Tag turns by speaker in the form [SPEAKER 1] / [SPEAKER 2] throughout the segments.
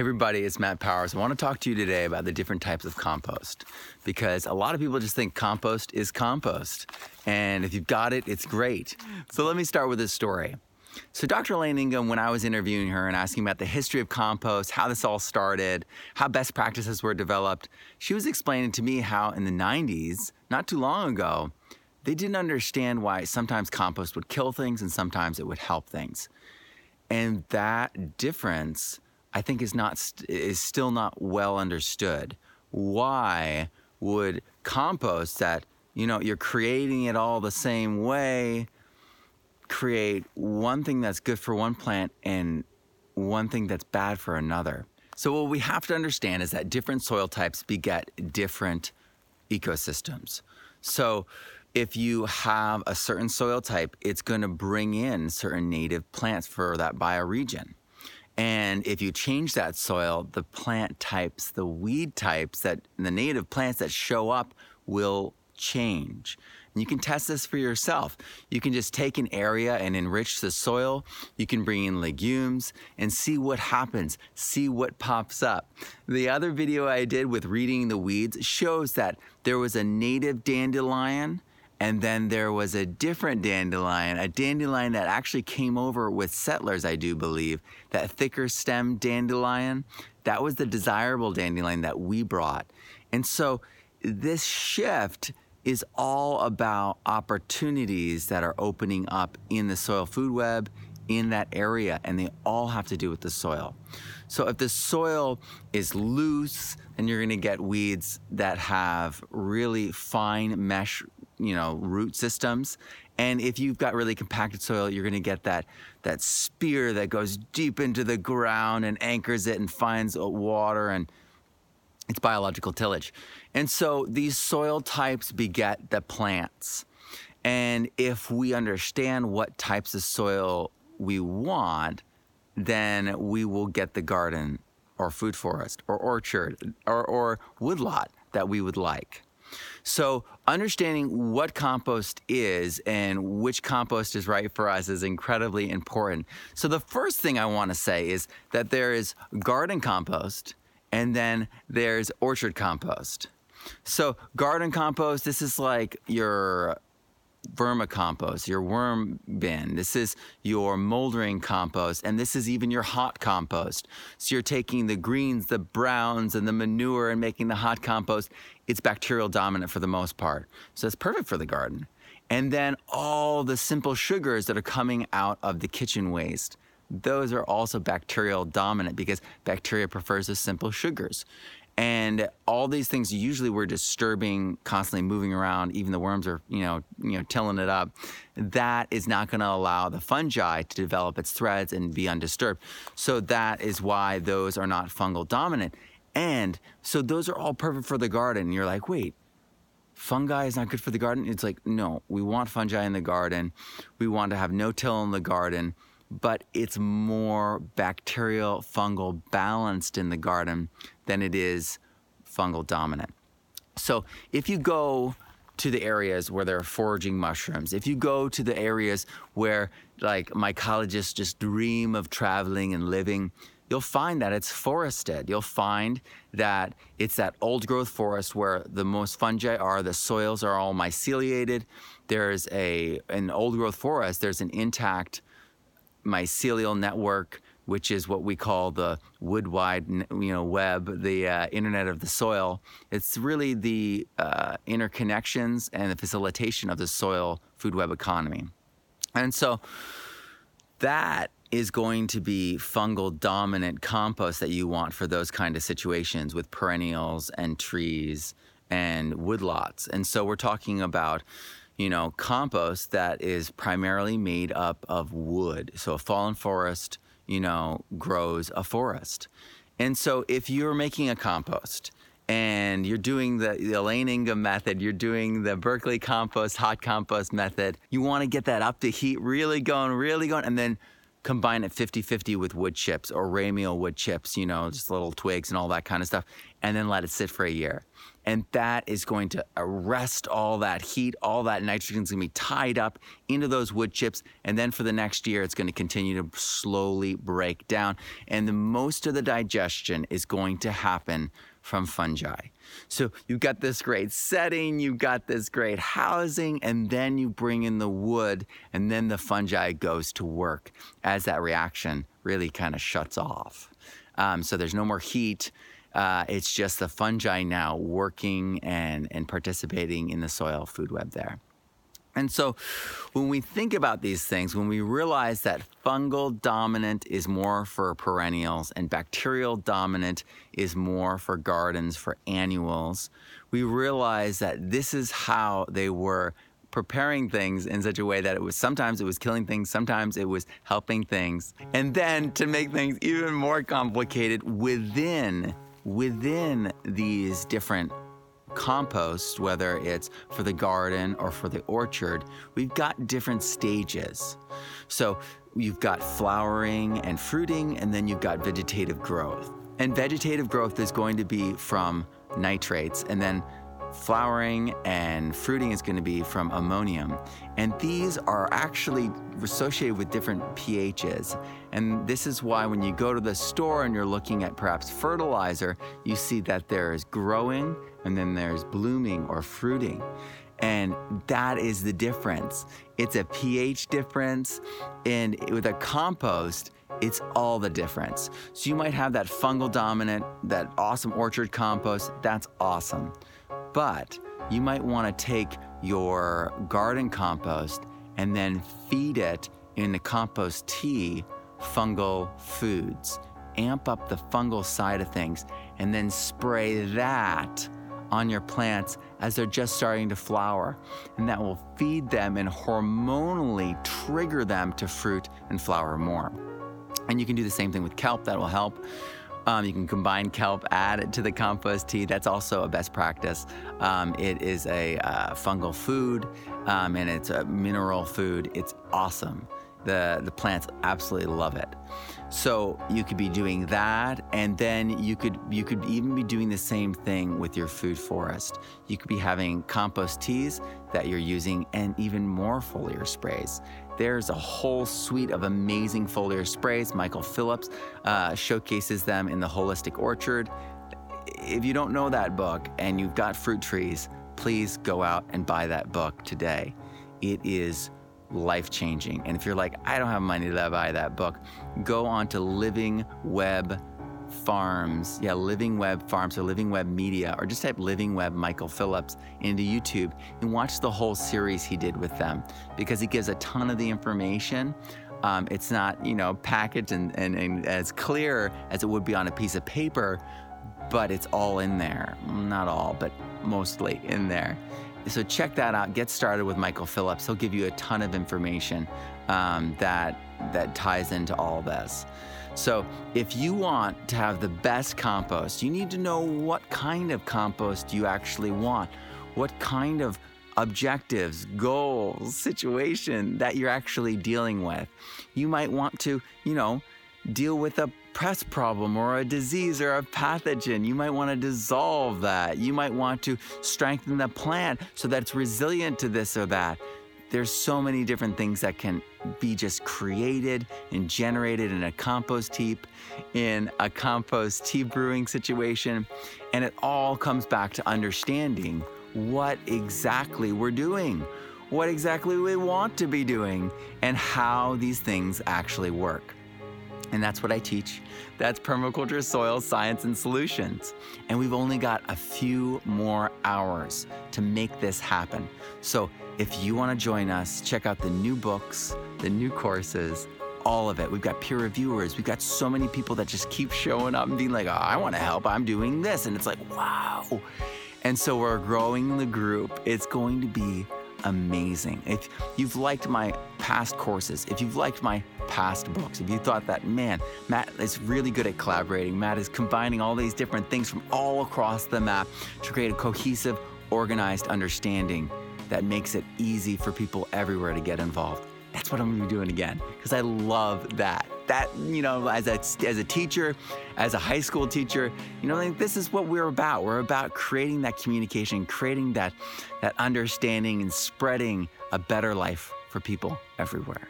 [SPEAKER 1] Hey everybody, it's Matt Powers. I want to talk to you today about the different types of compost because a lot of people just think compost is compost. And if you've got it, it's great. So let me start with this story. So Dr. Elaine Ingham, when I was interviewing her and asking about the history of compost, how this all started, how best practices were developed, she was explaining to me how in the 90s, not too long ago, they didn't understand why sometimes compost would kill things and sometimes it would help things. And that difference, I think, is not is still not well understood. Why would compost that you know you're creating it all the same way create one thing that's good for one plant and one thing that's bad for another? So what we have to understand is that different soil types beget different ecosystems. So if you have a certain soil type, it's going to bring in certain native plants for that bioregion. And if you change that soil, the plant types, the weed types that the native plants that show up will change. And you can test this for yourself. You can just take an area and enrich the soil. You can bring in legumes and see what happens, see what pops up. The other video I did with reading the weeds shows that there was a native dandelion and then there was a different dandelion, a dandelion that actually came over with settlers, I do believe, that thicker stem dandelion. That was the desirable dandelion that we brought. And so this shift is all about opportunities that are opening up in the soil food web in that area, and they all have to do with the soil. So if the soil is loose, then you're gonna get weeds that have really fine mesh you know, root systems. And if you've got really compacted soil, you're going to get that that spear that goes deep into the ground and anchors it and finds uh, water and it's biological tillage. And so these soil types beget the plants. And if we understand what types of soil we want, then we will get the garden or food forest or orchard or, or woodlot that we would like. So, understanding what compost is and which compost is right for us is incredibly important. So, the first thing I want to say is that there is garden compost and then there's orchard compost. So, garden compost, this is like your vermicompost, your worm bin. This is your moldering compost, and this is even your hot compost. So you're taking the greens, the browns, and the manure and making the hot compost. It's bacterial dominant for the most part. So it's perfect for the garden. And then all the simple sugars that are coming out of the kitchen waste. Those are also bacterial dominant because bacteria prefers the simple sugars. And all these things usually we're disturbing, constantly moving around. Even the worms are, you know, you know, tilling it up. That is not going to allow the fungi to develop its threads and be undisturbed. So that is why those are not fungal dominant. And so those are all perfect for the garden. You're like, wait, fungi is not good for the garden. It's like, no, we want fungi in the garden. We want to have no till in the garden but it's more bacterial fungal balanced in the garden than it is fungal dominant. So if you go to the areas where there are foraging mushrooms, if you go to the areas where like mycologists just dream of traveling and living, you'll find that it's forested. You'll find that it's that old growth forest where the most fungi are, the soils are all myceliated. There's a an old growth forest, there's an intact mycelial network, which is what we call the wood wide you know web, the uh, internet of the soil. It's really the uh, interconnections and the facilitation of the soil food web economy. And so that is going to be fungal dominant compost that you want for those kind of situations with perennials and trees and woodlots. And so we're talking about you know, compost that is primarily made up of wood. So a fallen forest, you know, grows a forest. And so if you're making a compost and you're doing the, the Elaine Ingham method, you're doing the Berkeley compost, hot compost method, you want to get that up to heat really going, really going, and then combine it 50 50 with wood chips or ramial wood chips, you know, just little twigs and all that kind of stuff, and then let it sit for a year. And that is going to arrest all that heat, all that nitrogen is going to be tied up into those wood chips. And then for the next year, it's going to continue to slowly break down. And the most of the digestion is going to happen from fungi. So you've got this great setting, you've got this great housing, and then you bring in the wood, and then the fungi goes to work as that reaction really kind of shuts off. Um, so there's no more heat. Uh, it's just the fungi now working and, and participating in the soil food web there. And so when we think about these things, when we realize that fungal dominant is more for perennials and bacterial dominant is more for gardens, for annuals, we realize that this is how they were preparing things in such a way that it was sometimes it was killing things, sometimes it was helping things. And then to make things even more complicated within within these different composts, whether it's for the garden or for the orchard, we've got different stages. So you've got flowering and fruiting, and then you've got vegetative growth. And vegetative growth is going to be from nitrates, and then flowering and fruiting is going to be from ammonium. And these are actually associated with different pHs. And this is why when you go to the store and you're looking at perhaps fertilizer, you see that there is growing and then there's blooming or fruiting. And that is the difference. It's a pH difference. And with a compost, it's all the difference. So you might have that fungal dominant, that awesome orchard compost. That's awesome. But you might want to take your garden compost and then feed it in the compost tea fungal foods. Amp up the fungal side of things and then spray that on your plants as they're just starting to flower. And that will feed them and hormonally trigger them to fruit and flower more. And you can do the same thing with kelp, that will help. Um, you can combine kelp, add it to the compost tea. That's also a best practice. Um, it is a uh, fungal food um, and it's a mineral food. It's awesome. The, the plants absolutely love it. So you could be doing that, and then you could you could even be doing the same thing with your food forest. You could be having compost teas that you're using, and even more foliar sprays. There's a whole suite of amazing foliar sprays. Michael Phillips uh, showcases them in the Holistic Orchard. If you don't know that book and you've got fruit trees, please go out and buy that book today. It is life changing. And if you're like, I don't have money to buy that book, go on to Living Web Farms. Yeah, Living Web Farms or Living Web Media, or just type Living Web Michael Phillips into YouTube and watch the whole series he did with them because he gives a ton of the information. Um, it's not, you know, packaged and, and, and as clear as it would be on a piece of paper, but it's all in there. Not all, but mostly in there. So check that out. Get started with Michael Phillips. He'll give you a ton of information um, that that ties into all this. So, if you want to have the best compost, you need to know what kind of compost you actually want, what kind of objectives, goals, situation that you're actually dealing with. You might want to, you know, deal with a pest problem or a disease or a pathogen. You might want to dissolve that. You might want to strengthen the plant so that it's resilient to this or that. There's so many different things that can be just created and generated in a compost heap, in a compost tea brewing situation. And it all comes back to understanding what exactly we're doing, what exactly we want to be doing, and how these things actually work. And that's what I teach. That's permaculture, soil science, and solutions. And we've only got a few more hours to make this happen. So if you want to join us, check out the new books, the new courses, all of it. We've got peer reviewers. We've got so many people that just keep showing up and being like, oh, I want to help. I'm doing this. And it's like, wow. And so we're growing the group. It's going to be amazing. If you've liked my past courses, if you've liked my past books, if you thought that, man, Matt is really good at collaborating, Matt is combining all these different things from all across the map to create a cohesive, organized understanding that makes it easy for people everywhere to get involved. That's what I'm gonna be doing again because I love that. That, you know, as a, as a teacher, as a high school teacher, you know, like this is what we're about. We're about creating that communication, creating that, that understanding, and spreading a better life for people everywhere.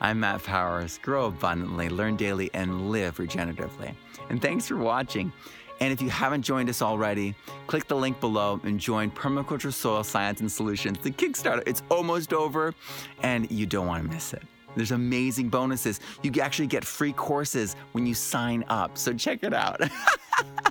[SPEAKER 1] I'm Matt Powers. Grow abundantly, learn daily, and live regeneratively. And thanks for watching. And if you haven't joined us already, click the link below and join Permaculture Soil Science and Solutions, the Kickstarter. It's almost over, and you don't want to miss it. There's amazing bonuses. You actually get free courses when you sign up. So check it out.